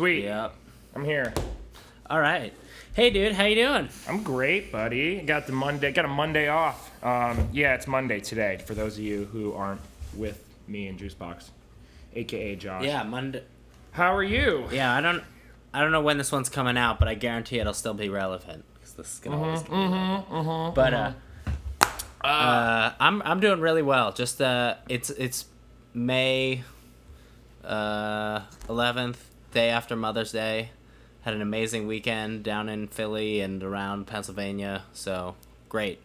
Sweet. Yep. I'm here. All right. Hey, dude, how you doing? I'm great, buddy. Got the Monday. Got a Monday off. Um, yeah, it's Monday today. For those of you who aren't with me and Juicebox, aka Josh. Yeah, Monday. How are you? Yeah, I don't, I don't know when this one's coming out, but I guarantee it'll still be relevant because this is gonna always be relevant. But uh, uh, I'm I'm doing really well. Just uh, it's it's May, uh, 11th, day after Mother's Day. Had an amazing weekend down in Philly and around Pennsylvania. So great.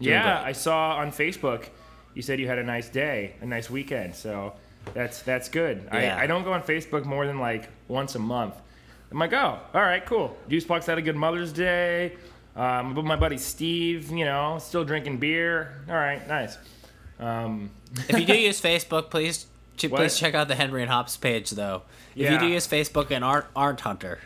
Doing Yeah, great. I saw on Facebook. You said you had a nice day, a nice weekend. So that's that's good. Yeah. I, I don't go on Facebook more than like once a month. I'm like, oh, all right, cool. Juicebox had a good Mother's Day. Um, but my buddy Steve, you know, still drinking beer. All right, nice. Um, if you do use Facebook, please What? please check out the Henry and Hops page though. If Yeah. you do use Facebook and aren't aren't Hunter,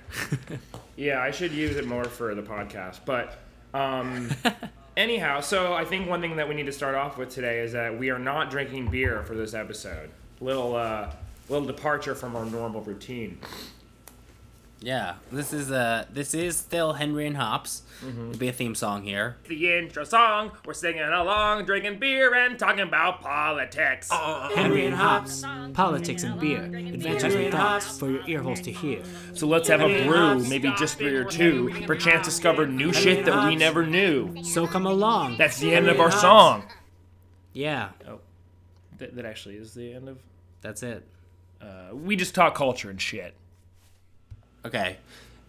Yeah, I should use it more for the podcast. But um, anyhow, so I think one thing that we need to start off with today is that we are not drinking beer for this episode. Little uh, little departure from our normal routine. Yeah, this is uh this is still Henry and Hops. Mm-hmm. It'll be a theme song here. The intro song, we're singing along, drinking beer and talking about politics. Henry and Hops, politics and beer, adventures and thoughts for your ear holes to hear. So let's have a brew, maybe just three or two, perchance discover new shit that we never knew. So come along. That's the end of our song. Yeah, Oh, that, that actually is the end of. that's it. Uh, we just talk culture and shit. Okay.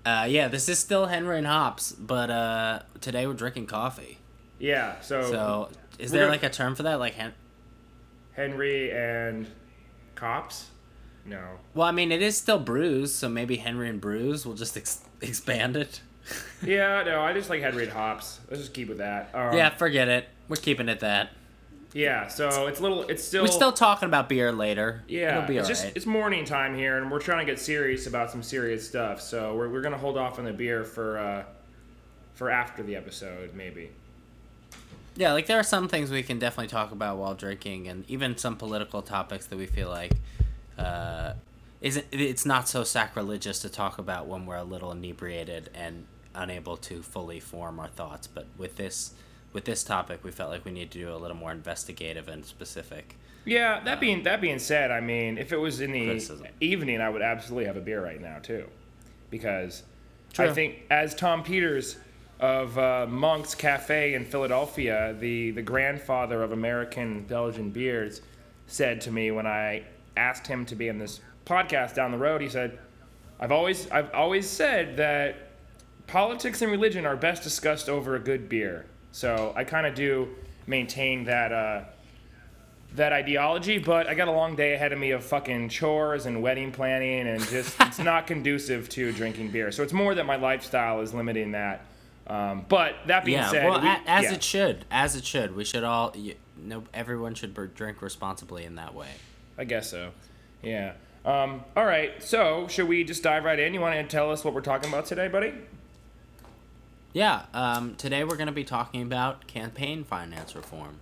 Uh, yeah, this is still Henry and Hops, but uh, today we're drinking coffee. Yeah, so, So, is there gonna- like a term for that? Like, hen- Henry and cops? No. well, I mean, it is still brews, so maybe Henry and brews. We'll just ex- expand it. Yeah, no, I just like Henry and hops. Let's just keep with that. Um, yeah, forget it. We're keeping it that. Yeah, so it's a little. It's still. We're still talking about beer later. Yeah, it'll be it's just it's morning time here, and we're trying to get serious about some serious stuff. So we're, we're gonna hold off on the beer for uh, for after the episode, maybe. Yeah, like there are some things we can definitely talk about while drinking, and even some political topics that we feel like uh, isn't. It's not so sacrilegious to talk about when we're a little inebriated and unable to fully form our thoughts. But with this, with this topic, we felt like we need to do a little more investigative and specific. Yeah, that being that being said, I mean, if it was in the Criticism. evening, I would absolutely have a beer right now too, because I think as Tom Peters of uh, Monk's Cafe in Philadelphia, the the grandfather of American Belgian beers, said to me when I asked him to be in this podcast down the road, he said, "I've always I've always said that politics and religion are best discussed over a good beer." So I kind of do maintain that. Uh, that ideology, but I got a long day ahead of me of fucking chores and wedding planning, and just it's not conducive to drinking beer. So it's more that my lifestyle is limiting that. Um, but that being Yeah, said, well, we- a- as yeah, it should, as it should. We should all, you, no, everyone should drink responsibly in that way. I guess so. Yeah. Um, all right. So should we just dive right in? You want to tell us what we're talking about today, buddy? Yeah, um, today we're going to be talking about campaign finance reform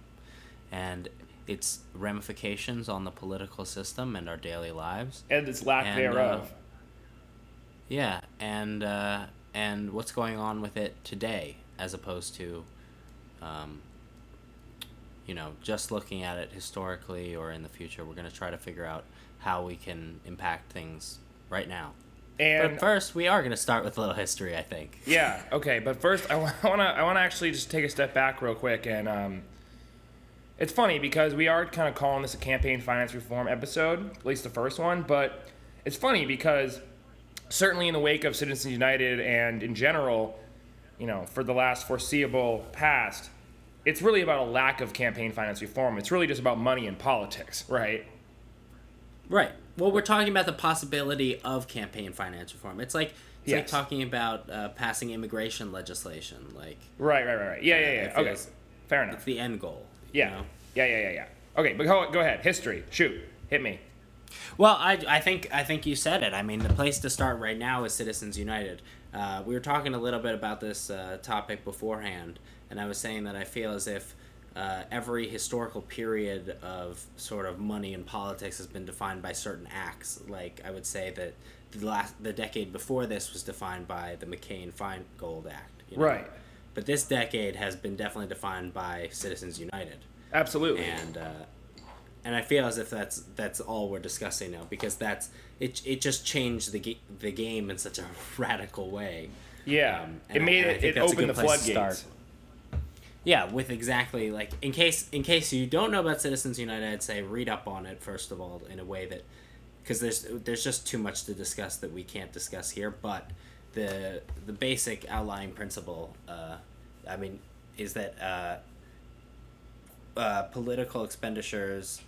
and its ramifications on the political system and our daily lives. And its lack And, thereof. uh, Yeah, and uh, and what's going on with it today, as opposed to, um, you know, just looking at it historically or in the future. We're going to try to figure out how we can impact things right now. And But first, we are going to start with a little history, I think. Yeah. Okay. But first, I want to I want to actually just take a step back real quick, and um, it's funny because we are kind of calling this a campaign finance reform episode, at least the first one. But it's funny because certainly in the wake of Citizens United and in general, you know, for the last foreseeable past, it's really about a lack of campaign finance reform. It's really just about money and politics, right? Right. Well, we're talking about the possibility of campaign finance reform. It's like it's like talking about uh, passing immigration legislation. Like Right. Right. Right. right. Yeah. Yeah. Yeah. Okay. Fair it's enough. the end goal. you Yeah. know? Yeah. Yeah. Yeah. Yeah. Okay. But go, go ahead. History. Shoot. Hit me. Well, I, I think I think you said it. I mean, the place to start right now is Citizens United. Uh, we were talking a little bit about this uh, topic beforehand, and I was saying that I feel as if uh, every historical period of sort of money and politics has been defined by certain acts. Like I would say that the last the decade before this was defined by the McCain Feingold Act. You know? Right. But this decade has been definitely defined by Citizens United, Absolutely. and uh, and I feel as if that's that's all we're discussing now because that's it. It just changed the ga- the game in such a radical way. yeah. um, it made I- I it. think It opened the good place to floodgates. Yeah, with exactly like in case in case you don't know about Citizens United, I'd say read up on it first of all in a way that because there's there's just too much to discuss that we can't discuss here. But the the basic outlying principle, uh, I mean, is that uh, uh, political expenditures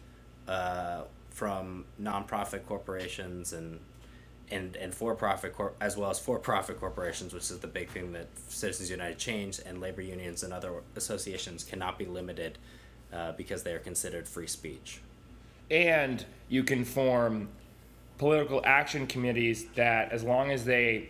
uh, from nonprofit corporations and and and for-profit cor- as well as for-profit corporations, which is the big thing that Citizens United changed, and labor unions and other associations cannot be limited uh, because they are considered free speech. and you can form political action committees that as long as they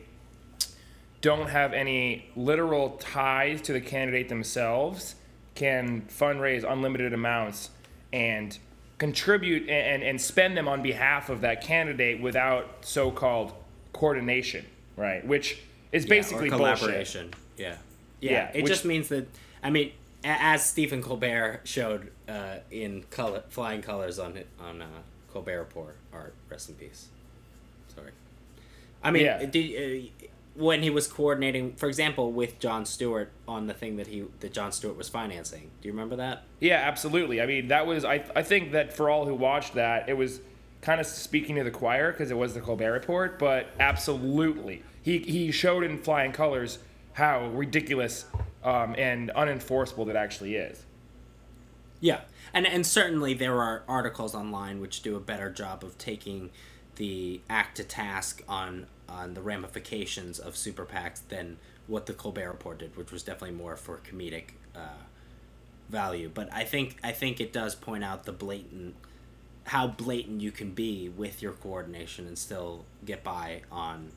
don't have any literal ties to the candidate themselves can fundraise unlimited amounts and contribute and, and spend them on behalf of that candidate without so-called coordination right which is basically yeah, bullshit collaboration. Yeah. yeah, Yeah, It which- just means that I mean, as Stephen Colbert showed uh, in color, flying colors on on uh, Colbert Report, art rest in peace. Sorry. I mean, Yeah. did, uh, when he was coordinating, for example, with Jon Stewart on the thing that he that Jon Stewart was financing. Do you remember that? Yeah, absolutely. I mean, that was I. I think that for all who watched that, it was kind of speaking to the choir because it was the Colbert Report. But absolutely, he he showed in flying colors how ridiculous um, and unenforceable that actually is. Yeah, and and certainly there are articles online which do a better job of taking the act to task on on the ramifications of super PACs than what the Colbert Report did, which was definitely more for comedic uh, value. But I think I think it does point out the blatant how blatant you can be with your coordination and still get by on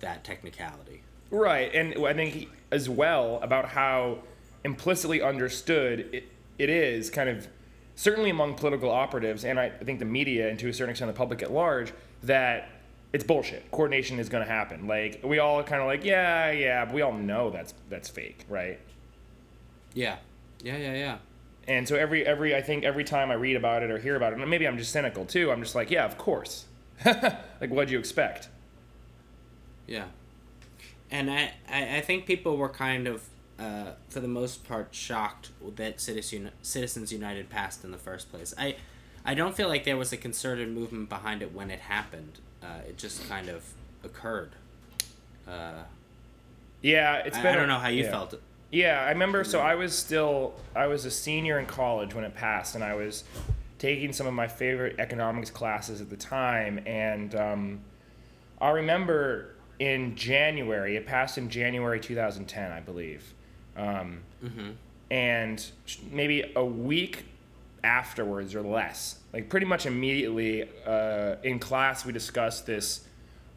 that technicality. Right, and I think as well about how implicitly understood it, it is, kind of certainly among political operatives, and I think the media, and to a certain extent the public at large, that it's bullshit. Coordination is going to happen. Like we all kind of like, yeah, yeah, but we all know that's that's fake, right? Yeah, yeah, yeah, yeah. And so every every I think every time I read about it or hear about it, and maybe I'm just cynical too. I'm just like, yeah, of course. like, what'd you expect? Yeah. And I, I, I think people were kind of, uh, for the most part, shocked that Citizen, Citizens United passed in the first place. I, I don't feel like there was a concerted movement behind it when it happened. Uh, it just kind of occurred. Uh, Yeah, it's I, been. I don't know how you yeah. felt. Yeah, I remember. So I was still, I was a senior in college when it passed, and I was taking some of my favorite economics classes at the time. And um, I remember in January, it passed in January 2010, I believe. Um, And maybe a week afterwards or less, like pretty much immediately uh, in class, we discussed this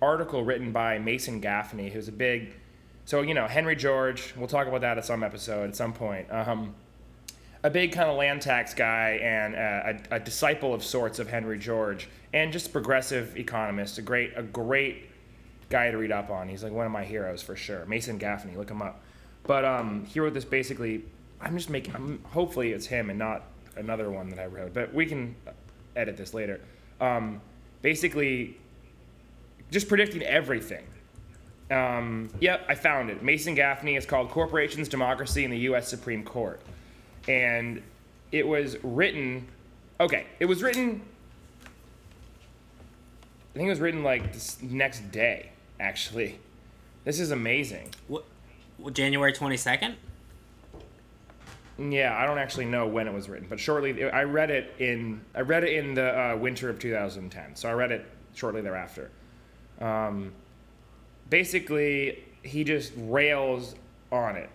article written by Mason Gaffney, who's a big so you know Henry George. We'll talk about that at some episode at some point. Um, a big kind of land tax guy and uh, a, a disciple of sorts of Henry George, and just a progressive economist. A great a great guy to read up on. He's like one of my heroes for sure. Mason Gaffney, look him up. But um, he wrote this basically. I'm just making. I'm, hopefully it's him and not another one that I wrote. But we can edit this later. Um, basically, just predicting everything. Um, yep, I found it. Mason Gaffney is called Corporations, Democracy, and the U.S. Supreme Court. And it was written, okay, it was written, I think it was written like this next day, actually. This is amazing. What, January 22nd? Yeah, I don't actually know when it was written, but shortly, I read it in, I read it in the uh, winter of 2010. So I read it shortly thereafter. Um, basically he just rails on it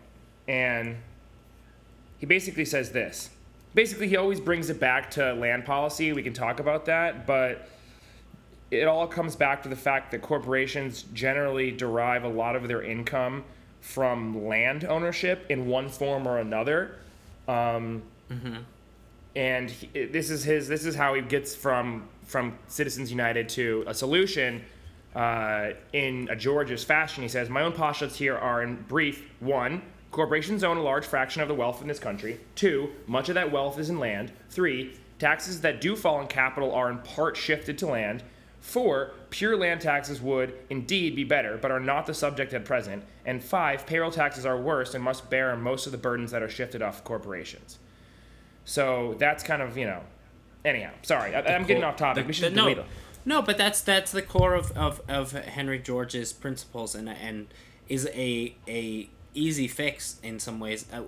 and he basically says this basically he always brings it back to land policy we can talk about that but it all comes back to the fact that corporations generally derive a lot of their income from land ownership in one form or another um, and he, this is his this is how he gets from from citizens united to a solution uh, in a Georgist fashion, he says, My own postulates here are in brief one, corporations own a large fraction of the wealth in this country. Two, much of that wealth is in land. Three, taxes that do fall on capital are in part shifted to land. Four, pure land taxes would indeed be better, but are not the subject at present. And five, payroll taxes are worse and must bear most of the burdens that are shifted off corporations. So that's kind of, you know. Anyhow, sorry, I, I'm getting off topic. the- we should the- no, delete it. no, but that's that's the core of, of, of Henry George's principles, and and is a a easy fix in some ways. Uh,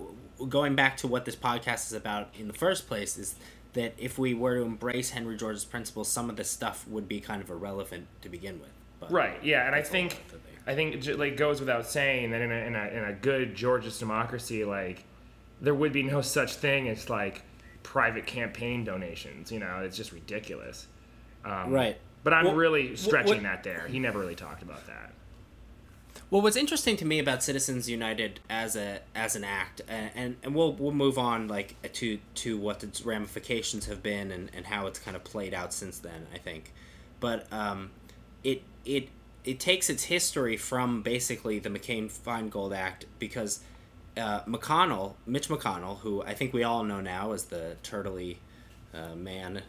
going back to what this podcast is about in the first place is that if we were to embrace Henry George's principles, some of this stuff would be kind of irrelevant to begin with. But Right. Yeah, and I think I think it like goes without saying that in a, in a in a good Georgist democracy, like there would be no such thing as like private campaign donations. You know, it's just ridiculous. Um, Right. But I'm Well, really stretching what- that there. He never really talked about that. Well, what's interesting to me about Citizens United as a as an act, and and, we'll we'll move on like to to what its ramifications have been and, and how it's kind of played out since then. I think, but um, it it it takes its history from basically the McCain Feingold Act because uh, McConnell, Mitch McConnell, who I think we all know now as the turtley uh, man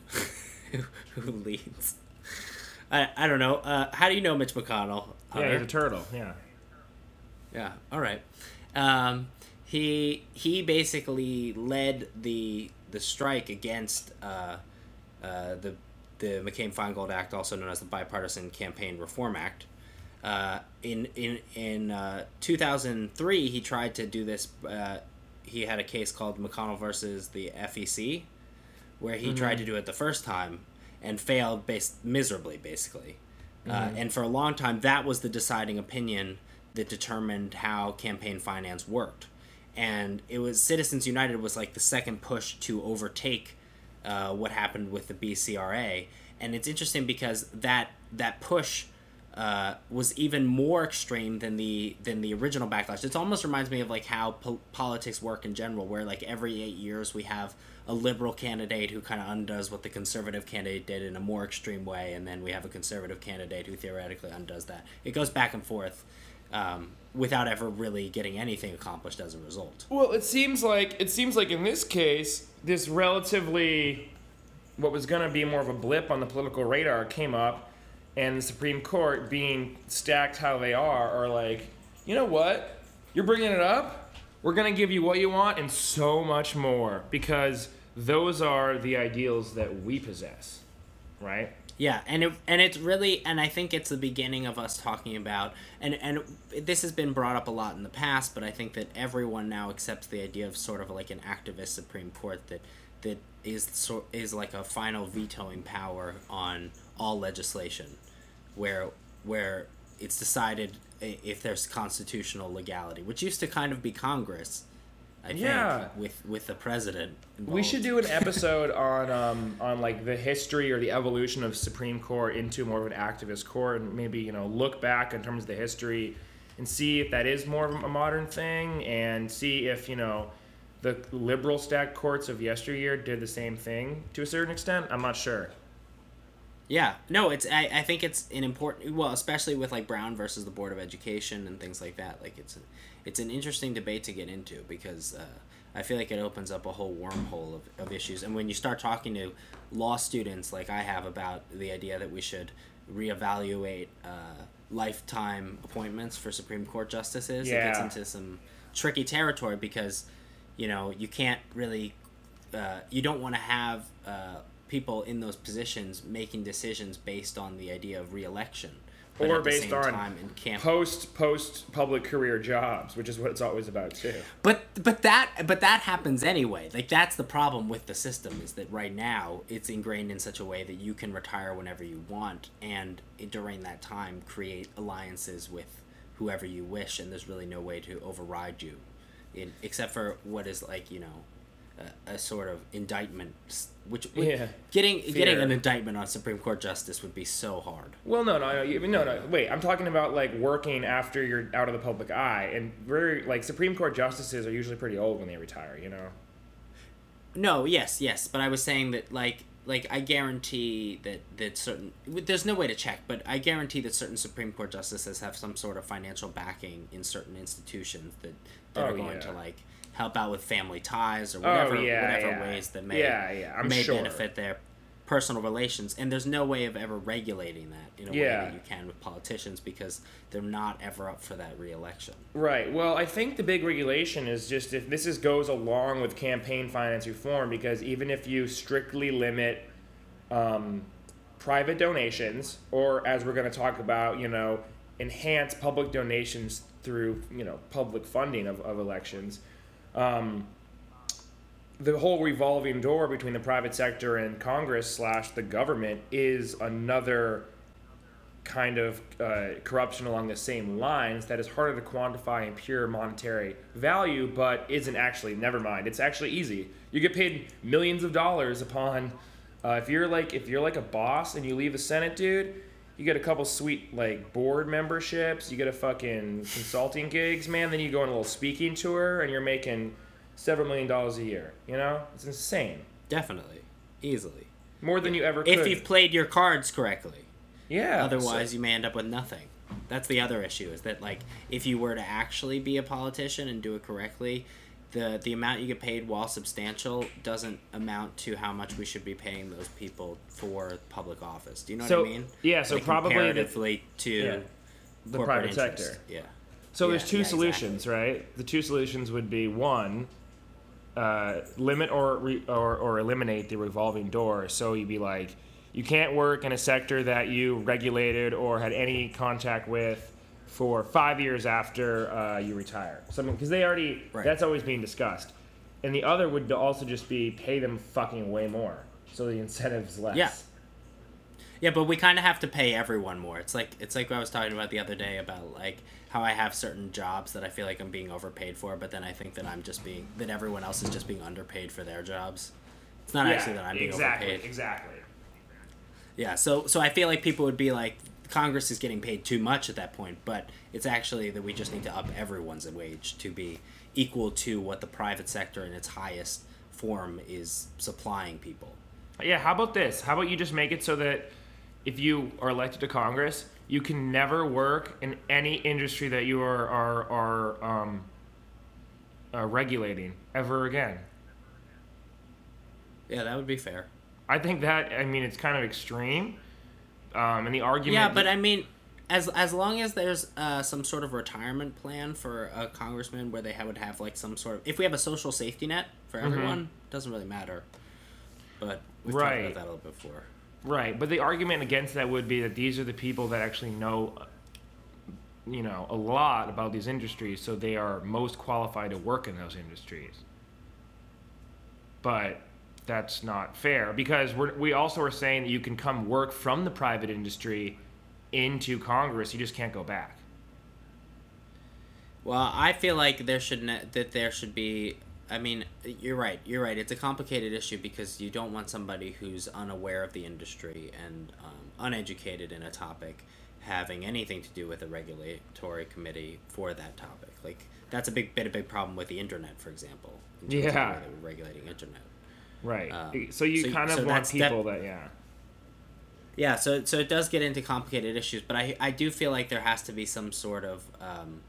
who, who leads. I, I don't know. Uh, how do you know Mitch McConnell? Yeah, he's a turtle. Yeah. Yeah. All right. Um, he he basically led the the strike against uh, uh, the the McCain Feingold Act, also known as the Bipartisan Campaign Reform Act. Uh, in in in uh, 2003, he tried to do this. Uh, he had a case called McConnell versus the FEC, where he tried to do it the first time and failed based miserably, basically. Uh, and for a long time, that was the deciding opinion that determined how campaign finance worked. And it was Citizens United was like the second push to overtake uh, what happened with the BCRA. And it's interesting because that that push uh, was even more extreme than the than the original backlash. It almost reminds me of like how po- politics work in general, where like every eight years we have a liberal candidate who kind of undoes what the conservative candidate did in a more extreme way, and then we have a conservative candidate who theoretically undoes that. It goes back and forth um, without ever really getting anything accomplished as a result. Well, it seems like it seems like in this case, this relatively what was going to be more of a blip on the political radar came up, and the Supreme Court, being stacked how they are, are like, you know what? You're bringing it up. We're going to give you what you want and so much more because those are the ideals that we possess, right? Yeah, and it, and it's really and I think it's the beginning of us talking about and and this has been brought up a lot in the past, but I think that everyone now accepts the idea of sort of like an activist Supreme Court that that is sort is like a final vetoing power on all legislation, where where it's decided if there's constitutional legality, which used to kind of be Congress. I think Yeah. with with the president. We should do an episode on um, on like the history or the evolution of Supreme Court into more of an activist court, and maybe you know look back in terms of the history and see if that is more of a modern thing, and see if you know the liberal stacked courts of yesteryear did the same thing to a certain extent. I'm not sure. Yeah, no, it's I, I think it's an important well, especially with like Brown versus the Board of Education and things like that. Like it's a, it's an interesting debate to get into because uh, I feel like it opens up a whole wormhole of, of issues. And when you start talking to law students like I have about the idea that we should reevaluate uh, lifetime appointments for Supreme Court justices, it gets into some tricky territory because you know you can't really uh, you don't want to have uh, people in those positions making decisions based on the idea of reelection. But or based on time in camp post post public career jobs, which is what it's always about too. but but that but that happens anyway. Like that's the problem with the system is that right now it's ingrained in such a way that you can retire whenever you want and during that time create alliances with whoever you wish and there's really no way to override you. In except for what is like you know a, a sort of indictment which, Yeah. getting getting an indictment on Supreme Court justice would be so hard Well, no, no, no, you- no, no. Wait, I'm talking about like working after you're out of the public eye, and very like Supreme Court justices are usually pretty old when they retire. You know. No, yes, yes, but I was saying that like like I guarantee that that certain there's no way to check, but I guarantee that certain Supreme Court justices have some sort of financial backing in certain institutions that that Oh, are going yeah. to like help out with family ties or whatever Oh, yeah, whatever yeah. ways that may Yeah, yeah, may sure. benefit their personal relations and there's no way of ever regulating that in a way that you can with politicians because they're not ever up for that re-election Right. Well, I think the big regulation is just if this is goes along with campaign finance reform, because even if you strictly limit um, private donations, or as we're going to talk about, you know, enhance public donations through you know public funding of, of elections, um, the whole revolving door between the private sector and Congress slash the government is another kind of uh, corruption along the same lines that is harder to quantify in pure monetary value, but isn't actually. Never mind. It's actually easy. You get paid millions of dollars upon uh, if you're like if you're like a boss and you leave the Senate, dude. You get a couple sweet like board memberships. You get a fucking consulting gigs, man. Then you go on a little speaking tour, and you're making several million dollars a year. You know, it's insane. definitely easily More than you ever could. if you've played your cards correctly yeah. Otherwise, you may end up with nothing. That's the other issue is that like if you were to actually be a politician and do it correctly, the the amount you get paid while substantial doesn't amount to how much we should be paying those people for public office. Do you know So, what I mean? yeah, so Like, probably the- comparatively to Yeah. the private interest. sector. Yeah. So Yeah, there's two yeah, solutions, right? The two solutions would be one, uh, limit or, re- or or eliminate the revolving door. So you'd be like, you can't work in a sector that you regulated or had any contact with for five years after uh, you retire. Something because they already Right. that's always being discussed. And the other would also just be pay them fucking way more, so the incentive's less. Yeah. Yeah, but we kind of have to pay everyone more. It's like it's like what I was talking about the other day about like how I have certain jobs that I feel like I'm being overpaid for, but then I think that I'm just being that everyone else is just being underpaid for their jobs. It's not actually that I'm being exactly, overpaid. exactly. Yeah, so so I feel like people would be like Congress is getting paid too much at that point, but it's actually that we just need to up everyone's wage to be equal to what the private sector in its highest form is supplying people. Yeah, how about this? How about you just make it so that if you are elected to Congress, you can never work in any industry that you are are are um, uh, regulating ever again. Yeah, that would be fair. I think that I mean it's kind of extreme, um, and the argument. Yeah, but I mean, as as long as there's uh, some sort of retirement plan for a congressman where they would have like some sort of if we have a social safety net for everyone, doesn't really matter. But we've talked Right. about that a little before. Right, but the argument against that would be that these are the people that actually know, you know, a lot about these industries, so they are most qualified to work in those industries. But that's not fair because we're, we also are saying that you can come work from the private industry into Congress, you just can't go back. Well, I feel like there should ne- that there should be. I mean, you're right. You're right. It's a complicated issue because you don't want somebody who's unaware of the industry and um, uneducated in a topic having anything to do with a regulatory committee for that topic. Like that's a big bit a big problem with the internet, for example. Yeah. regulating internet. Right. Um, so you so- kind of so want def- people that, yeah. Yeah, so so it does get into complicated issues, but I I do feel like there has to be some sort of um,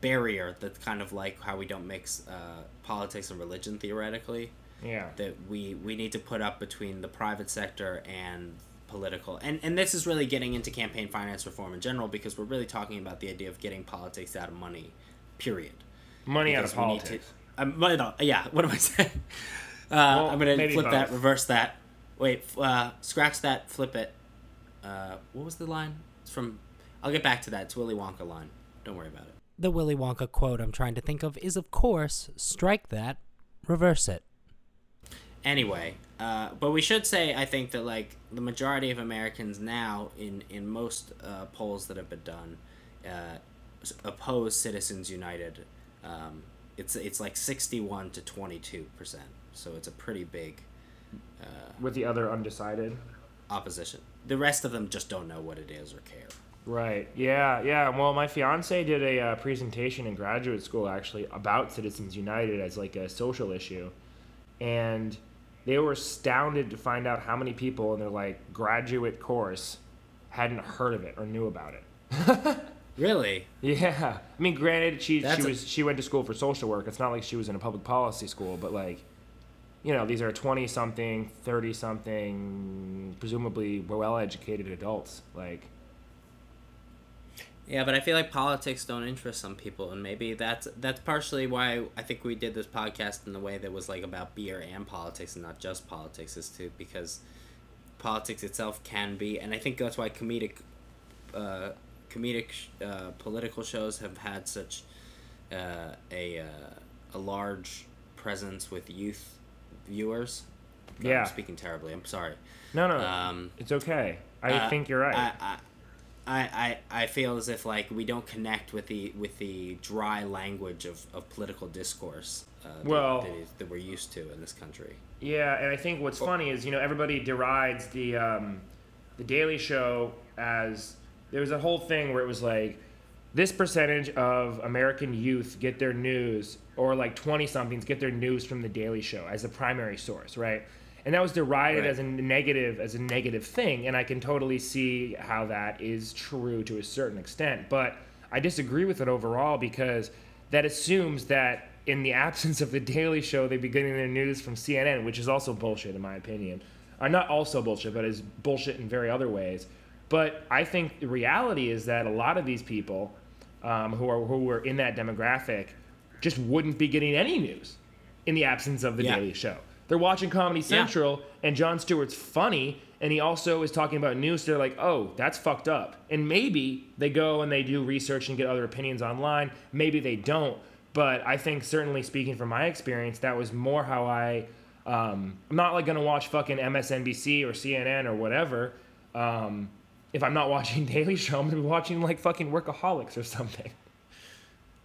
barrier that's kind of like how we don't mix uh, politics and religion theoretically. Yeah. That we we need to put up between the private sector and political, and and this is really getting into campaign finance reform in general because we're really talking about the idea of getting politics out of money, period. Money out of Because need to- politics. Um, yeah, what am I saying? Uh, Well, I'm gonna maybe flip that, reverse that. Wait, uh, scratch that, flip it. Uh, what was the line? It's from. I'll get back to that. It's Willy Wonka line. Don't worry about it. The Willy Wonka quote I'm trying to think of is, of course, strike that, reverse it. Anyway, uh, but we should say I think that like the majority of Americans now in in most uh, polls that have been done uh, oppose Citizens United. Um, it's it's like sixty one to twenty two percent. So it's a pretty big With the other undecided. opposition. The rest of them just don't know what it is or care. Right. Yeah. Yeah. Well, my fiance did a uh, presentation in graduate school actually about Citizens United as like a social issue, and they were astounded to find out how many people in their like graduate course hadn't heard of it or knew about it. Really? Yeah, I mean, granted, she That's she a- was she went to school for social work. It's not like she was in a public policy school, but like, you know, these are twenty something, thirty something, presumably well educated adults. Like, Yeah, but I feel like politics don't interest some people, and maybe that's that's partially why I think we did this podcast in the way that was like about beer and politics and not just politics, is too because politics itself can be, and I think that's why comedic, uh, comedic uh, political shows have had such uh, a uh, a large presence with youth viewers. God, Yeah. I'm speaking terribly. I'm sorry. no, no, Um, it's okay. I uh, think you're right. I, I, I, I feel as if like we don't connect with the with the dry language of, of political discourse uh, that, Well- that, is, that we're used to in this country. Yeah, and I think what's funny is you know everybody derides the um, the Daily Show as there was a whole thing where it was like this percentage of American youth get their news or like twenty somethings get their news from the Daily Show as a primary source, right? And that was derided Right. as a negative as a negative thing, and I can totally see how that is true to a certain extent, but I disagree with it overall because that assumes that in the absence of the Daily Show, they'd be getting their news from CNN, which is also bullshit in my opinion. Uh, not also bullshit, but is bullshit in very other ways. But I think the reality is that a lot of these people um, who are who are in that demographic just wouldn't be getting any news in the absence of the Yeah. Daily Show. They're watching Comedy Central, and Jon Stewart's funny, and he also is talking about news. They're like, "Oh, that's fucked up." And maybe they go and they do research and get other opinions online. Maybe they don't. But I think certainly speaking from my experience, that was more how I. Um, I'm not like gonna watch fucking MSNBC or CNN or whatever. Um, if I'm not watching Daily Show, I'm gonna be watching like fucking Workaholics or something.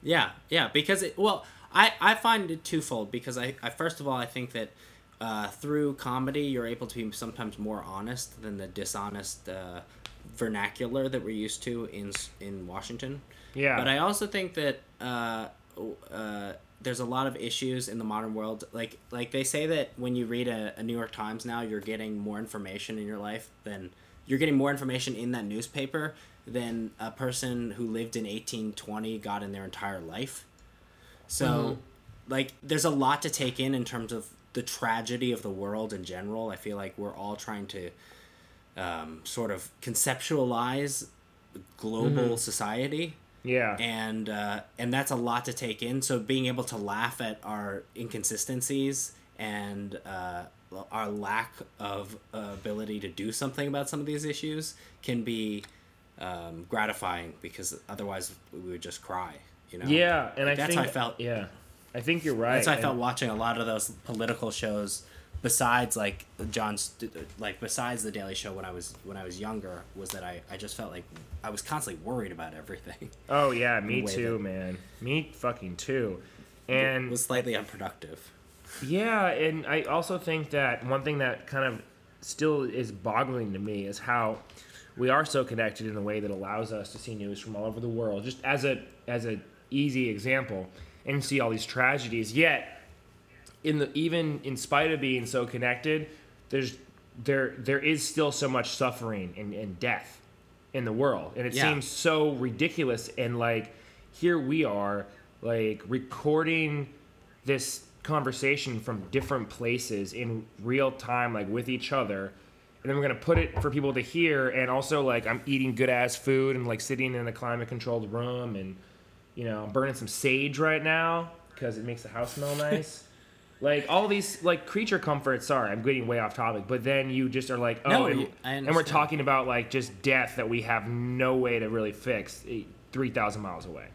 Yeah, yeah, because it well, I I find it twofold because I, I first of all I think that uh, through comedy you're able to be sometimes more honest than the dishonest uh, vernacular that we're used to in in Washington. Yeah. But I also think that uh, uh, there's a lot of issues in the modern world. Like like they say that when you read a, a New York Times now, you're getting more information in your life than you're getting more information in that newspaper than a person who lived in 1820 got in their entire life. So, like, there's a lot to take in in terms of the tragedy of the world in general. I feel like we're all trying to um, sort of conceptualize global society Yeah. and uh, and that's a lot to take in. So being able to laugh at our inconsistencies and uh, our lack of uh, ability to do something about some of these issues can be um, gratifying because otherwise we would just cry. You know. Yeah, and I That's think how I felt. Yeah, I think you're right. That's how I and- felt watching a lot of those political shows. Besides, like John's, like besides the Daily Show when I was when I was younger, was that I, I just felt like I was constantly worried about everything. Oh yeah, me too, that- man. Me fucking too. it And was slightly unproductive. Yeah, and I also think that one thing that kind of still is boggling to me is how we are so connected in a way that allows us to see news from all over the world. Just as a as a easy example, and see all these tragedies. Yet, in the even in spite of being so connected, there's there there is still so much suffering and, and death in the world, and it Yeah. seems so ridiculous. And like here we are, like recording this conversation from different places in real time, like with each other. And then we're gonna put it for people to hear, and also like I'm eating good ass food and like sitting in a climate controlled room, and you know I'm burning some sage right now because it makes the house smell nice. like all these like creature comforts. Sorry, I'm getting way off topic, but then you just are like, oh, No, and, and we're talking about like just death that we have no way to really fix, eh, three thousand miles away.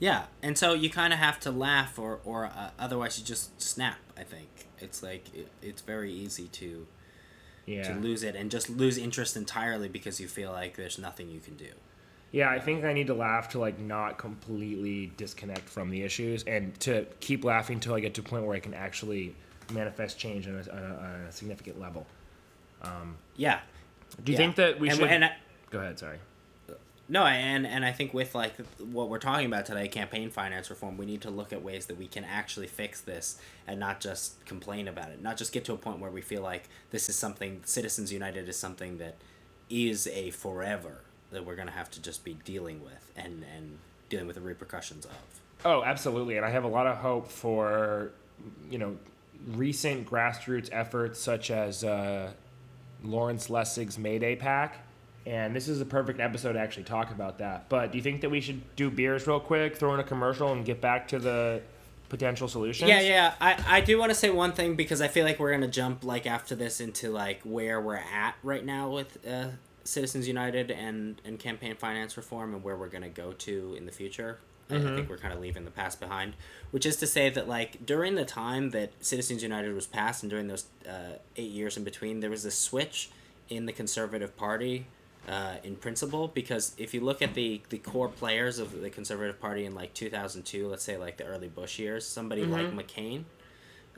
Yeah, and so you kind of have to laugh, or or uh, otherwise you just snap. I think it's like it, it's very easy to Yeah. to lose it and just lose interest entirely because you feel like there's nothing you can do. Yeah, I think I need to laugh to like not completely disconnect from the issues and to keep laughing until I get to a point where I can actually manifest change on a, on a, on a significant level. Yeah. Do you Yeah. think that we and, should? And I, Go ahead. Sorry. No, and and I think with like what we're talking about today, campaign finance reform, we need to look at ways that we can actually fix this and not just complain about it, not just get to a point where we feel like this is something Citizens United is something that is a forever that we're gonna have to just be dealing with and and dealing with the repercussions of. Oh, absolutely. And I have a lot of hope for, you know, recent grassroots efforts such as uh, Lawrence Lessig's Mayday PAC. And this is a perfect episode to actually talk about that. But do you think that we should do beers real quick, throw in a commercial, and get back to the potential solutions? Yeah, yeah. I, I do want to say one thing because I feel like we're gonna jump like after this into like where we're at right now with uh, Citizens United and and campaign finance reform and where we're gonna go to in the future. I- I think we're kind of leaving the past behind, which is to say that like during the time that Citizens United was passed and during those uh, eight years in between, there was a switch in the Conservative Party uh, in principle because if you look at the the core players of the Conservative Party in like 2002, let's say like the early Bush years, somebody like McCain,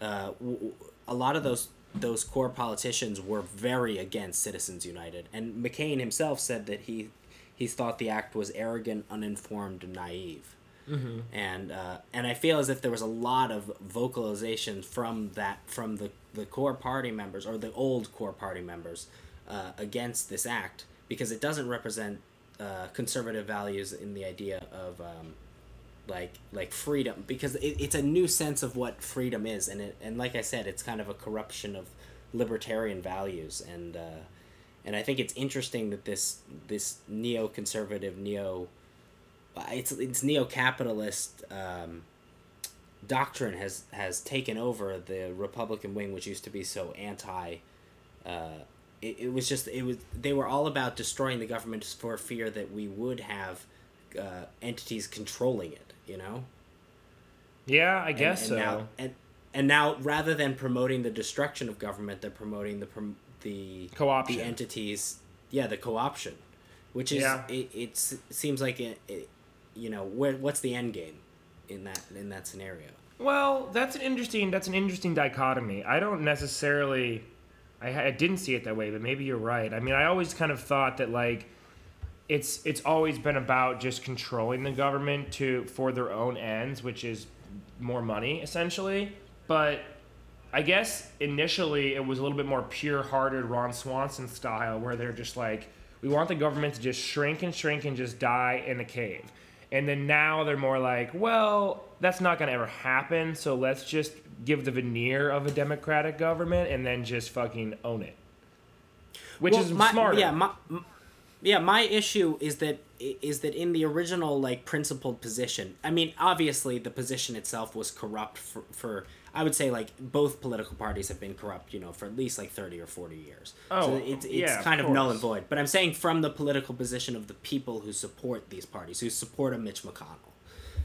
uh, w- w- a lot of those those core politicians were very against Citizens United, and McCain himself said that he he thought the act was arrogant, uninformed, and naive. And uh, and I feel as if there was a lot of vocalization from that from the the core party members or the old core party members uh, against this act because it doesn't represent uh, conservative values in the idea of um, like like freedom because it, it's a new sense of what freedom is and it and like I said it's kind of a corruption of libertarian values and uh, and I think it's interesting that this this neoconservative neo it's it's neo-capitalist um, doctrine has has taken over the Republican wing which used to be so anti uh, it, it was just it was they were all about destroying the government for fear that we would have uh, entities controlling it you know Yeah, I guess and so. now and and now rather than promoting the destruction of government they're promoting the prom- the Co-option. the entities yeah the co-option which is Yeah. it, it seems like it, it you know where what's the end game in that in that scenario Well, that's an interesting that's an interesting dichotomy. I don't necessarily I, I didn't see it that way, but maybe you're right. I mean, I always kind of thought that like it's it's always been about just controlling the government to for their own ends, which is more money essentially. But I guess initially it was a little bit more pure-hearted Ron Swanson style, where they're just like, we want the government to just shrink and shrink and just die in a cave. And then now they're more like, well, that's not going to ever happen, so let's just give the veneer of a democratic government and then just fucking own it. Which Well, is my, smarter. Yeah, my, yeah. My issue is that is that in the original like principled position. I mean, obviously the position itself was corrupt for, for I would say like both political parties have been corrupt, you know, for at least like thirty or forty years. Oh, so it's it's yeah, kind of, null and void. But I'm saying from the political position of the people who support these parties, who support a Mitch McConnell.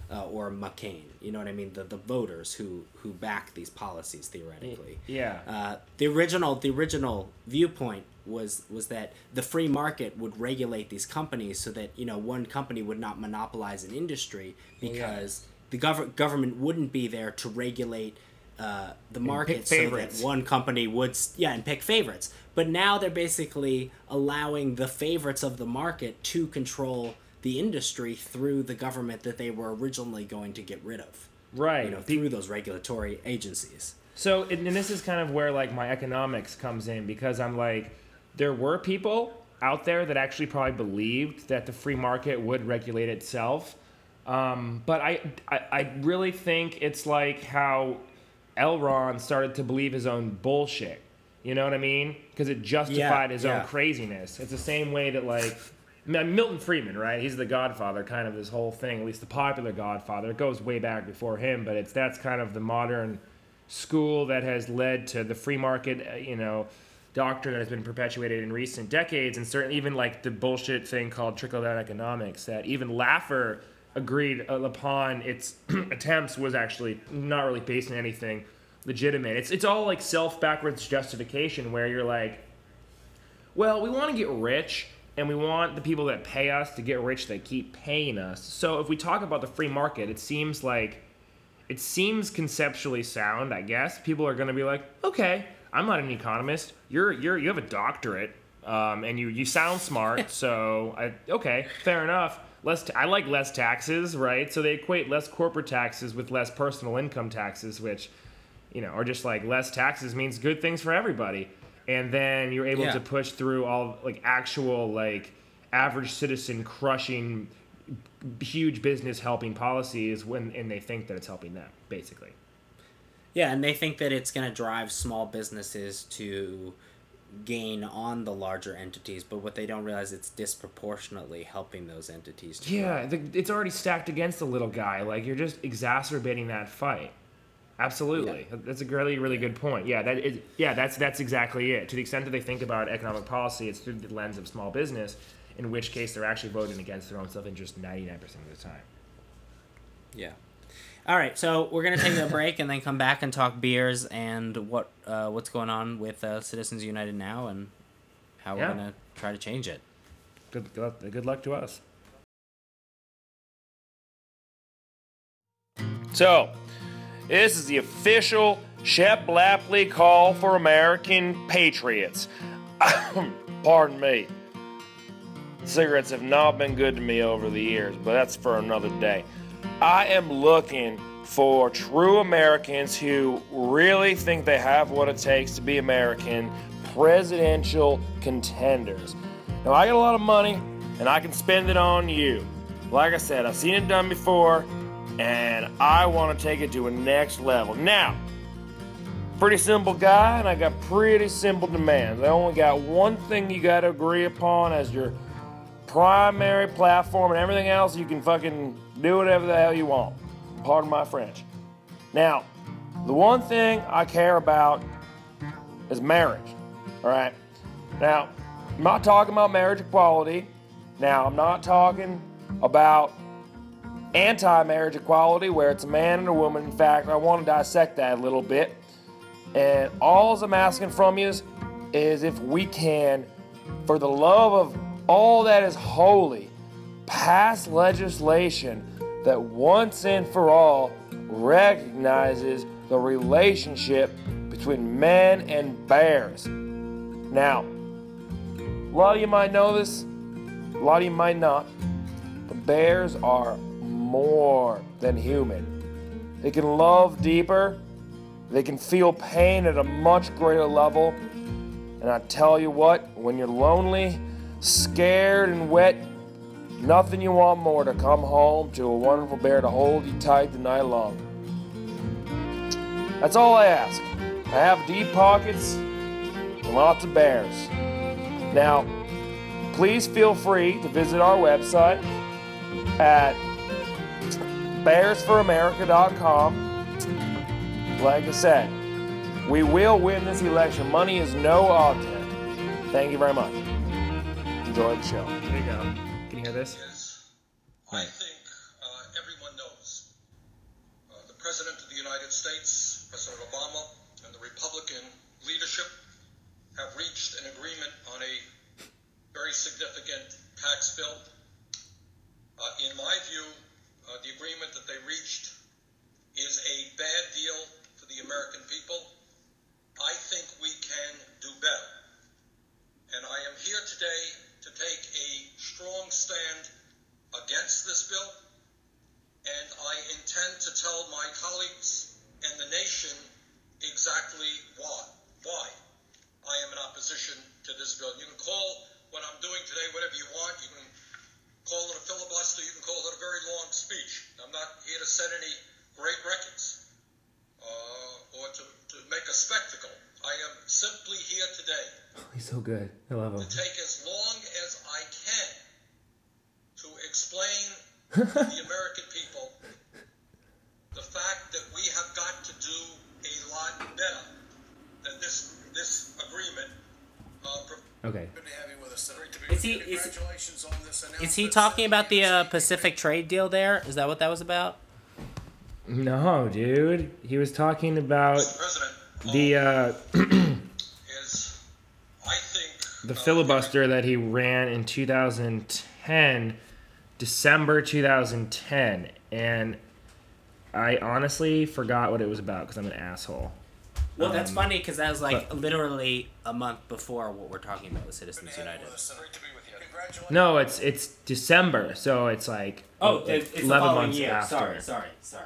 Uh, or McCain, you know what I mean? The the voters who who back these policies theoretically. yeah. Uh, the original the original viewpoint was was that the free market would regulate these companies so that you know one company would not monopolize an industry because the gov- government wouldn't be there to regulate uh, the market so that one company would yeah and pick favorites but now they're basically allowing the favorites of the market to control the industry through the government that they were originally going to get rid of right. you know through those regulatory agencies So, and this is kind of where like my economics comes in because I'm like, there were people out there that actually probably believed that the free market would regulate itself. Um, but I, I, I really think it's like how L. Ron started to believe his own bullshit. You know what I mean? Because it justified his yeah. own craziness. It's the same way that like Milton Friedman, right? He's the Godfather, kind of this whole thing. At least the popular Godfather. It goes way back before him, but it's that's kind of the modern school that has led to the free market. uh, You know, doctrine that has been perpetuated in recent decades, and certainly even like the bullshit thing called trickle down economics that even Laffer agreed upon its attempts was actually not really based on anything legitimate. It's it's all like self backwards justification where you're like, well, we want to get rich and we want the people that pay us to get rich that keep paying us. So if we talk about the free market, it seems like it seems conceptually sound, I guess. People are going to be like, "Okay, I'm not an economist. You're you're you have a doctorate. um, and you you sound smart. so I, okay, fair enough. Less t- I like less taxes, right? So they equate less corporate taxes with less personal income taxes, which you know, are just like less taxes means good things for everybody. And then you're able Yeah. to push through all like actual like average citizen crushing huge business helping policies when and they think that it's helping them basically. Yeah, and they think that it's going to drive small businesses to gain on the larger entities, but what they don't realize it's disproportionately helping those entities. To Yeah, the, it's already stacked against the little guy. Like you're just exacerbating that fight. Absolutely, that's a really, really good point. Yeah, that is. Yeah, that's that's exactly it. To the extent that they think about economic policy, it's through the lens of small business. In which case, they're actually voting against their own self-interest 99% of the time. Yeah. All right, so we're gonna take a break and then come back and talk beers and what uh, what's going on with uh, Citizens United now and how we're gonna try to change it. Good, good, good luck to us. So, this is the official Shep Lapley call for American patriots. Pardon me. Cigarettes have not been good to me over the years, but that's for another day. I am looking for true Americans who really think they have what it takes to be American presidential contenders. Now, I got a lot of money and I can spend it on you. Like I said, I've seen it done before and I want to take it to a next level. Now, pretty simple guy and I got pretty simple demands. I only got one thing you got to agree upon as your primary platform and everything else you can fucking do whatever the hell you want. Pardon my French. Now, the one thing I care about is marriage. All right. Now, I'm not talking about marriage equality. Now, I'm not talking about anti marriage equality where it's a man and a woman. In fact, I want to dissect that a little bit. And all I'm asking from you is, is if we can, for the love of all that is holy, pass legislation that once and for all recognizes the relationship between men and bears. Now, a lot of you might know this, a lot of you might not, but bears are more than human. They can love deeper, they can feel pain at a much greater level. And I tell you what, when you're lonely, scared, and wet, nothing you want more to come home to a wonderful bear to hold you tight the night long. That's all I ask. I have deep pockets and lots of bears. Now, please feel free to visit our website at bearsforamerica.com. Like I said, we will win this election. Money is no object. Thank you very much. Enjoy the show. There you go. Can you hear this? is, I think uh, everyone knows uh, the President of the United States, President Obama, and the Republican leadership have reached an agreement on a very significant tax bill. Uh, in my view, uh, the agreement that they reached is a bad deal for the American people. I think we can do better. And I am here today to take a strong stand against this bill, and I intend to tell my colleagues and the nation exactly why. Why I am in opposition to this bill. You can call what I'm doing today whatever you want. You can call it a filibuster. You can call it a very long speech. I'm not here to set any great records uh, or to, to make a spectacle. I am simply here today He's so good. I love him. to take as long as I can to explain to the American people the fact that we have got to do a lot better than this this agreement. Uh, Okay. Good to have you with us, Senator. Is he- is- on this. Is he talking about the uh, Pacific trade deal there? Is that what that was about? No, dude. He was talking about Mr. President, the uh, is I think the uh, filibuster that he ran in 2010, December 2010, and I honestly forgot what it was about because I'm an asshole. Well, that's Um, funny because that was like but- literally a month before what we're talking about with Citizens United. with us, Senator. Great to be with you. No, it's it's December, so it's like Oh, like it's, it's the eleven months year. after. Sorry, sorry, sorry.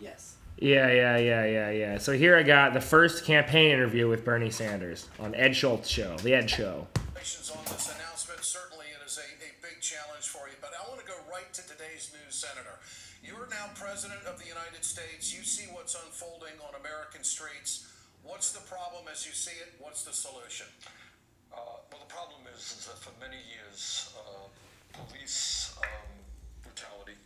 Yes. Yeah, yeah, yeah, yeah, yeah. So here I got the first campaign interview with Bernie Sanders on Ed Schultz show, the Ed Show. Congratulations on this announcement. Certainly, it is a, a big challenge for you. But I want to go right to today's news, Senator. You are now President of the United States. You see what's unfolding on American streets. What's the problem as you see it? What's the solution? Uh, well, the problem is, is that for many years, uh, police um, brutality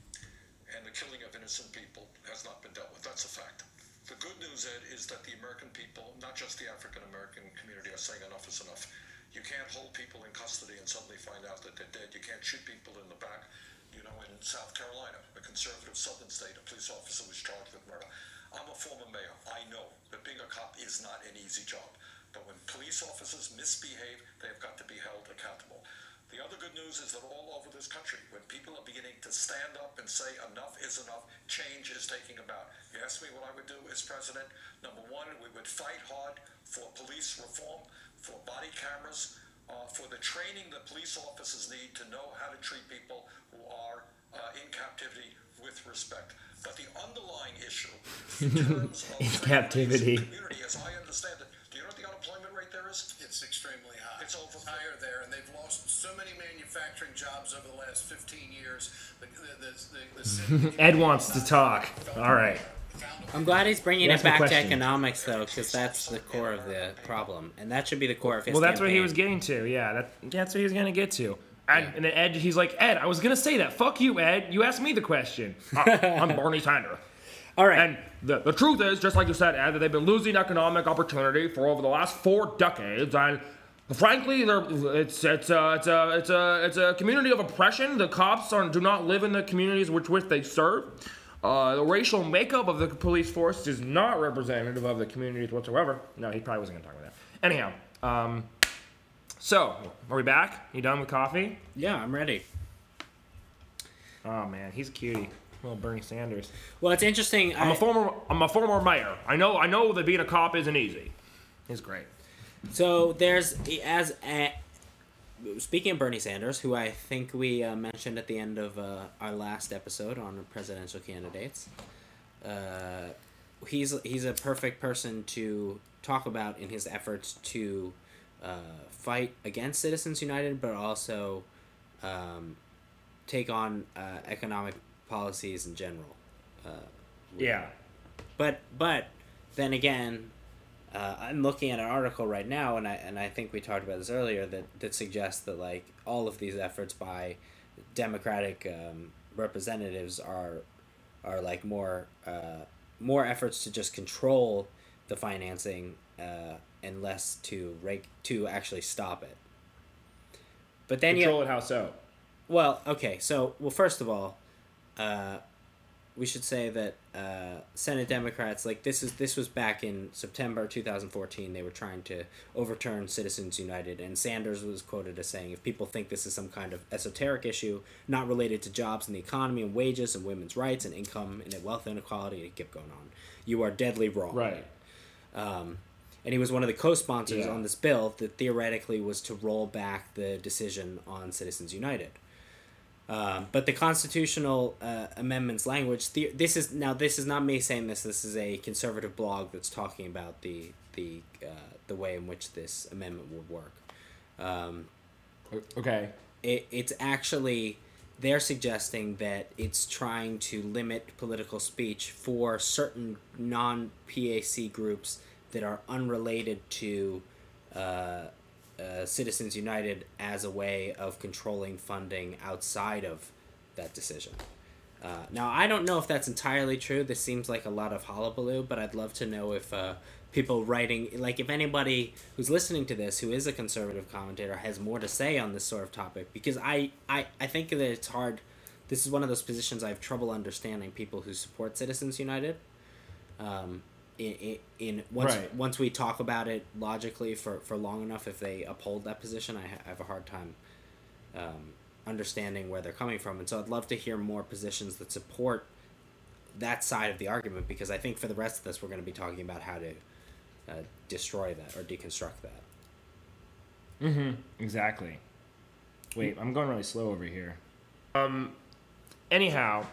and the killing of innocent people has not been dealt with. That's a fact. The good news, Ed, is that the American people, not just the African American community, are saying enough is enough. You can't hold people in custody and suddenly find out that they're dead. You can't shoot people in the back. You know, in South Carolina, a conservative southern state, a police officer was charged with murder. I'm a former mayor. I know that being a cop is not an easy job. But when police officers misbehave, they've got to be held accountable. The other good news is that all over this country, when people are beginning to stand up and say enough is enough, change is taking about. You ask me what I would do as president. Number one, we would fight hard for police reform, for body cameras, uh, for the training that police officers need to know how to treat people who are uh, in captivity with respect. But the underlying issue, in terms of In captivity. community, as I understand it, do you know what the unemployment rate? It's extremely high. It's over- higher there, and they've lost so many manufacturing jobs over the last 15 years. The, the, the, the city- Ed wants to talk. All right. Found a- I'm glad he's bringing That's it back to economics though, because that's the core of the problem, and that should be the core of his. Well, that's what he was getting to. Yeah, that, that's what he was gonna get to. Ed, And then Ed, he's like, Ed, I was gonna say that. Fuck you, Ed. You asked me the question. Uh, I'm Bernie Sanders. All right. And the, the truth is, just like you said, Ed, that they've been losing economic opportunity for over the last four decades, and frankly, they're, it's it's a it's a it's a it's a community of oppression. The cops are, do not live in the communities which which they serve. Uh, the racial makeup of the police force is not representative of the communities whatsoever. No, he probably wasn't going to talk about that. Anyhow, um, so are we back? You done with coffee? yeah, I'm ready. Oh man, he's a cutie. Little Bernie Sanders. Well, it's interesting. I'm I- a former I'm a former mayor. I know I know that being a cop isn't easy. He's great. So there's as a, speaking of Bernie Sanders, who I think we uh, mentioned at the end of uh, our last episode on presidential candidates. Uh, he's he's a perfect person to talk about in his efforts to uh, fight against Citizens United, but also um, take on uh, economic policies in general. Uh, Yeah. but but then again, uh, I'm looking at an article right now, and I and I think we talked about this earlier that that suggests that like all of these efforts by Democratic um, representatives are are like more uh, more efforts to just control the financing uh, and less to reg- to actually stop it. But then you Control it how so? well, okay. So, well, first of all, uh, we should say that uh, Senate Democrats, like this is this was back in September 2014. They were trying to overturn Citizens United, and Sanders was quoted as saying, "If people think this is some kind of esoteric issue not related to jobs and the economy and wages and women's rights and income and wealth inequality, it kept going on. You are deadly wrong." Right. Um, and he was one of the co-sponsors Yeah. on this bill that theoretically was to roll back the decision on Citizens United. Um, but the constitutional uh, amendments language. The, this is now. This is not me saying this. This is a conservative blog that's talking about the the uh, the way in which this amendment would work. Um, Okay. it, it's actually they're suggesting that it's trying to limit political speech for certain non PAC groups that are unrelated to uh, uh, Citizens United as a way of controlling funding outside of that decision. Uh, now, I don't know if that's entirely true. This seems like a lot of hullabaloo, but I'd love to know if uh, people writing, like, if anybody who's listening to this who is a conservative commentator has more to say on this sort of topic, because I, I, I think that it's hard. This is one of those positions I have trouble understanding people who support Citizens United. Um, in, in, in once Right. once we talk about it logically for, for long enough, if they uphold that position, I, ha- I have a hard time um, understanding where they're coming from. And so I'd love to hear more positions that support that side of the argument because I think for the rest of this, we're going to be talking about how to uh, destroy that or deconstruct that. Mhm. Exactly. Wait, I'm going really slow over here. Um, anyhow,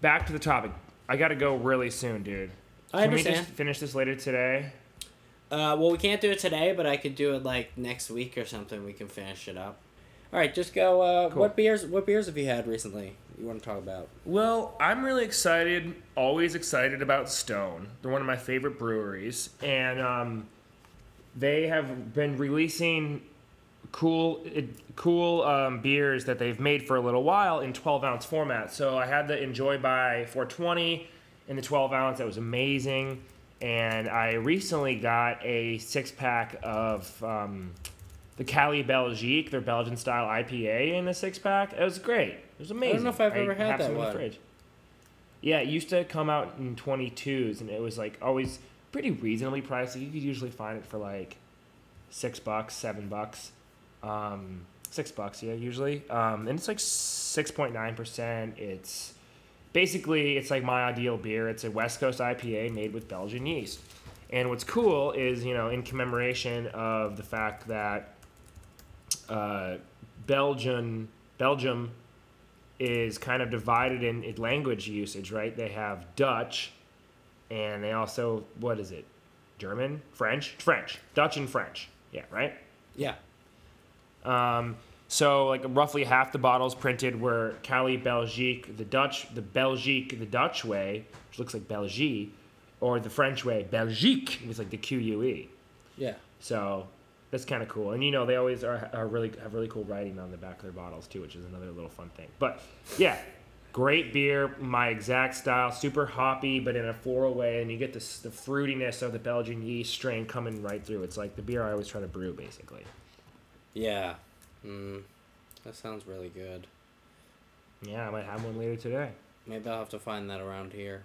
back to the topic. I got to go really soon, dude. I Can we understand. just finish this later today? Uh, well, we can't do it today, but I could do it like next week or something. We can finish it up. All right, just go. Uh, Cool. What beers? What beers have you had recently? You want to talk about? Well, I'm really excited, always excited about Stone. They're one of my favorite breweries, and um, they have been releasing cool, cool um, beers that they've made for a little while in 12 ounce format. So I had the Enjoy by 420 in the 12 ounce. That was amazing, and I recently got a six pack of. Um, the Cali Belgique, their Belgian style IPA in a six pack. It was great. It was amazing. I don't know if I've ever had that some in the one. fridge. Yeah, it used to come out in 22s, and it was like always pretty reasonably priced. You could usually find it for like six bucks, seven bucks, um, six bucks. Yeah, usually, um, and it's like 6.9 percent. It's basically it's like my ideal beer. It's a West Coast IPA made with Belgian yeast. And what's cool is, you know, in commemoration of the fact that uh, Belgian Belgium is kind of divided in, in language usage, right? They have Dutch, and they also what is it? German, French, French, Dutch, and French. Yeah, right. Yeah. Um, so like roughly half the bottles printed were Cali Belgique, the Dutch, the Belgique, the Dutch way, which looks like Belgique, or the French way, Belgique, with like the Q U E. Yeah. So that's kind of cool. And you know they always are, are really have really cool writing on the back of their bottles too, which is another little fun thing. But yeah, great beer, my exact style, super hoppy, but in a floral way, and you get this the fruitiness of the Belgian yeast strain coming right through. It's like the beer I always try to brew, basically. Yeah. Mm, that sounds really good. Yeah, I might have one later today. Maybe I'll have to find that around here.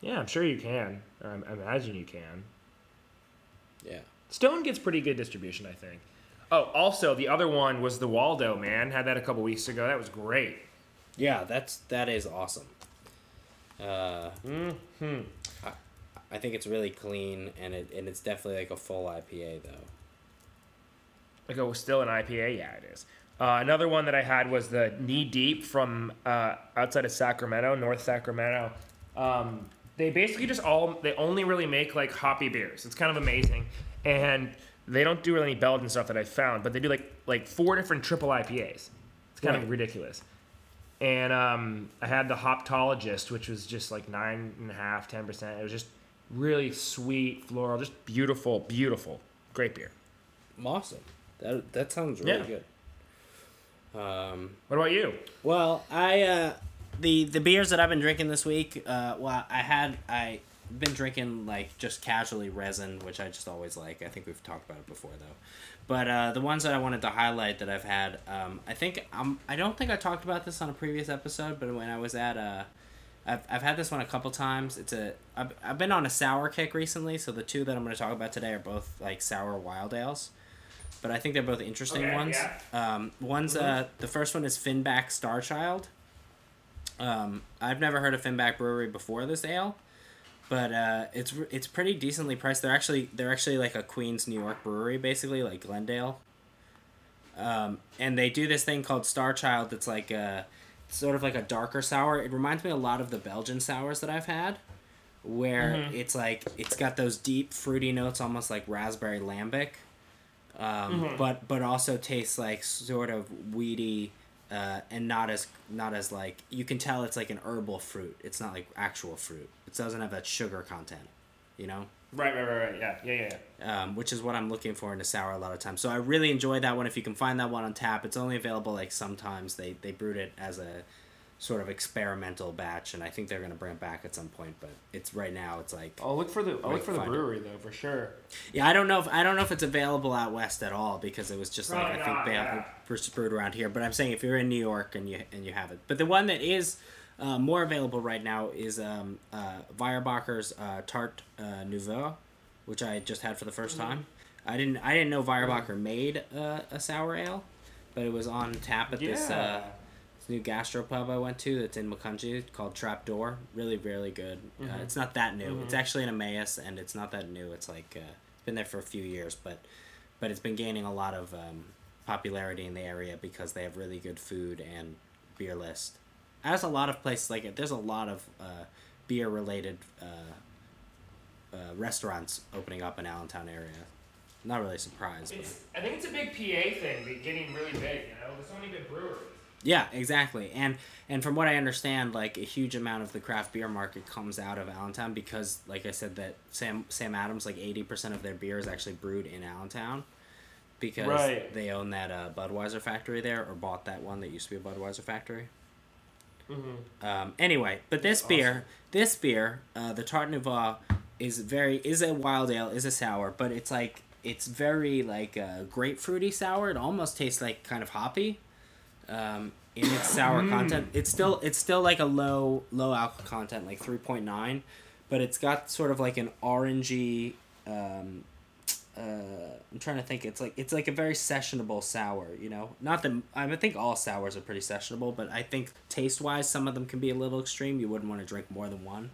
Yeah, I'm sure you can. I imagine you can. Yeah. Stone gets pretty good distribution, I think. Oh, also the other one was the Waldo man. Had that a couple weeks ago. That was great. Yeah, that's that is awesome. Uh, Hmm. I, I think it's really clean and it and it's definitely like a full IPA though. Like it was still an IPA. Yeah, it is. Uh, another one that I had was the Knee Deep from uh, outside of Sacramento, North Sacramento. Um, they basically just all they only really make like hoppy beers. It's kind of amazing, and they don't do really any Belgian stuff that I found, but they do like like four different triple IPAs. It's kind Right. of ridiculous. And um, I had the Hoptologist, which was just like nine and a half, ten percent. It was just really sweet, floral, just beautiful, beautiful, great beer. Awesome. That that sounds really Yeah. good. Um, What about you? well, I uh, the the beers that I've been drinking this week. Uh, well, I had I been drinking like just casually resin, which I just always like. I think we've talked about it before though. But uh, the ones that I wanted to highlight that I've had, um, I think um, I don't think I talked about this on a previous episode, but when I was at uh, I've, I've had this one a couple times. It's a I've, I've been on a sour kick recently, so the two that I'm going to talk about today are both like sour wild ales. But I think they're both interesting Okay, ones. yeah. Um, one's uh, the first one is Finback Starchild. Um, I've never heard of Finback Brewery before this ale, but uh, it's it's pretty decently priced. They're actually they're actually like a Queens, New York brewery, basically like Glendale. Um, and they do this thing called Starchild that's like a sort of like a darker sour. It reminds me a lot of the Belgian sours that I've had, where it's like it's got those deep fruity notes, almost like raspberry lambic, um, but but also tastes like sort of weedy. Uh, and not as not as like you can tell it's like an herbal fruit. It's not like actual fruit. It doesn't have that sugar content, you know Right, right, right, right. Yeah, yeah, yeah. yeah. um, which is what I'm looking for in a sour a lot of times. So I really enjoy that one. If you can find that one on tap, it's only available like sometimes. They they brewed it as a sort of experimental batch, and I think they're gonna bring it back at some point. But it's right now. It's like I'll look for the I'll look for the find it. brewery though for sure. yeah, I don't know if I don't know if it's available out west at all because it was just like Probably I think they yeah. have first brewed around here. But I'm saying if you're in New York and you and you have it, but the one that is uh, more available right now is um, uh, Weyerbacher's uh, Tarte uh, Nouveau, which I just had for the 1st time. I didn't I didn't know Weyerbacher made uh, a sour ale, but it was on tap at this uh, Yeah. New gastropub I went to that's in Macungie called Trapp Door. Really, really good. Uh, it's not that new. It's actually in Emmaus, and it's not that new. It's like uh, it's been there for a few years, but but it's been gaining a lot of um, popularity in the area because they have really good food and beer list. As a lot of places like it, there's a lot of uh, beer related uh, uh, restaurants opening up in Allentown area. Not really surprised. But. I think it's a big PA thing, be- getting really big. You know, there's so many big breweries. Yeah, exactly. And and from what I understand, like a huge amount of the craft beer market comes out of Allentown because, like I said, that Sam Sam Adams, like eighty percent of their beer is actually brewed in Allentown, because Right. they own that uh, Budweiser factory there, or bought that one that used to be a Budweiser factory. Um, anyway, but this beer, this beer, uh, the Tarte Nouveau, is very is a wild ale, is a sour, but it's like it's very like uh, grapefruity sour. It almost tastes like kind of hoppy um, in its sour content. It's still it's still like a low low alcohol content, like three point nine, but it's got sort of like an orangey. Um, uh, I'm trying to think. It's like it's like a very sessionable sour. You know, not that I, mean, I think all sours are pretty sessionable, but I think taste wise, some of them can be a little extreme. You wouldn't want to drink more than one.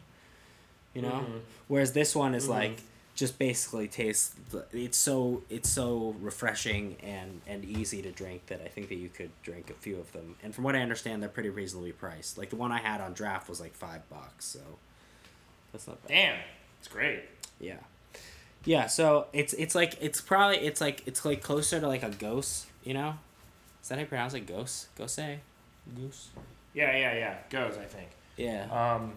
You know, whereas this one is like just basically tastes. It's so it's so refreshing and and easy to drink that I think that you could drink a few of them. And from what I understand, they're pretty reasonably priced. Like the one I had on draft was like five bucks, so that's not bad. Damn, it's great. Yeah. Yeah, so it's it's like it's probably it's like it's like closer to like a ghost, you know? Is that how you pronounce it? Ghost? Ghost? Goose? Yeah, yeah, yeah. Goes, I think. Yeah. Um,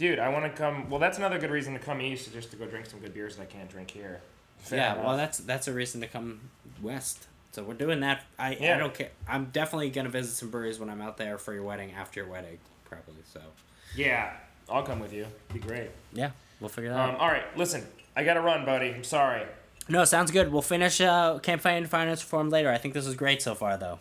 dude, I want to come. Well, that's another good reason to come east, is just to go drink some good beers that I can't drink here. Fair yeah, enough. well that's that's a reason to come west. So we're doing that. I, I don't care. I'm definitely gonna visit some breweries when I'm out there for your wedding, after your wedding, probably. So yeah, I'll come with you. Be great. yeah, we'll figure that Um, out. all right, listen, I gotta run, buddy. I'm sorry. No, sounds good. We'll finish uh, campaign finance reform later. I think this is great so far, though.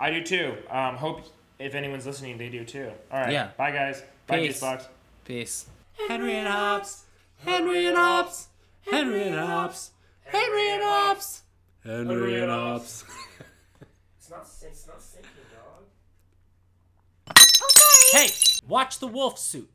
I do too. Um, hope if anyone's listening, they do too. All right. Yeah. Bye, guys. Bye, Peace. Juicebox. Peace. Henry and Hops. Henry and Hops. Henry and Hops. Henry and Hops. Henry and Hops. It's not. It's not sinking, dog. Hey, watch the wolf suit.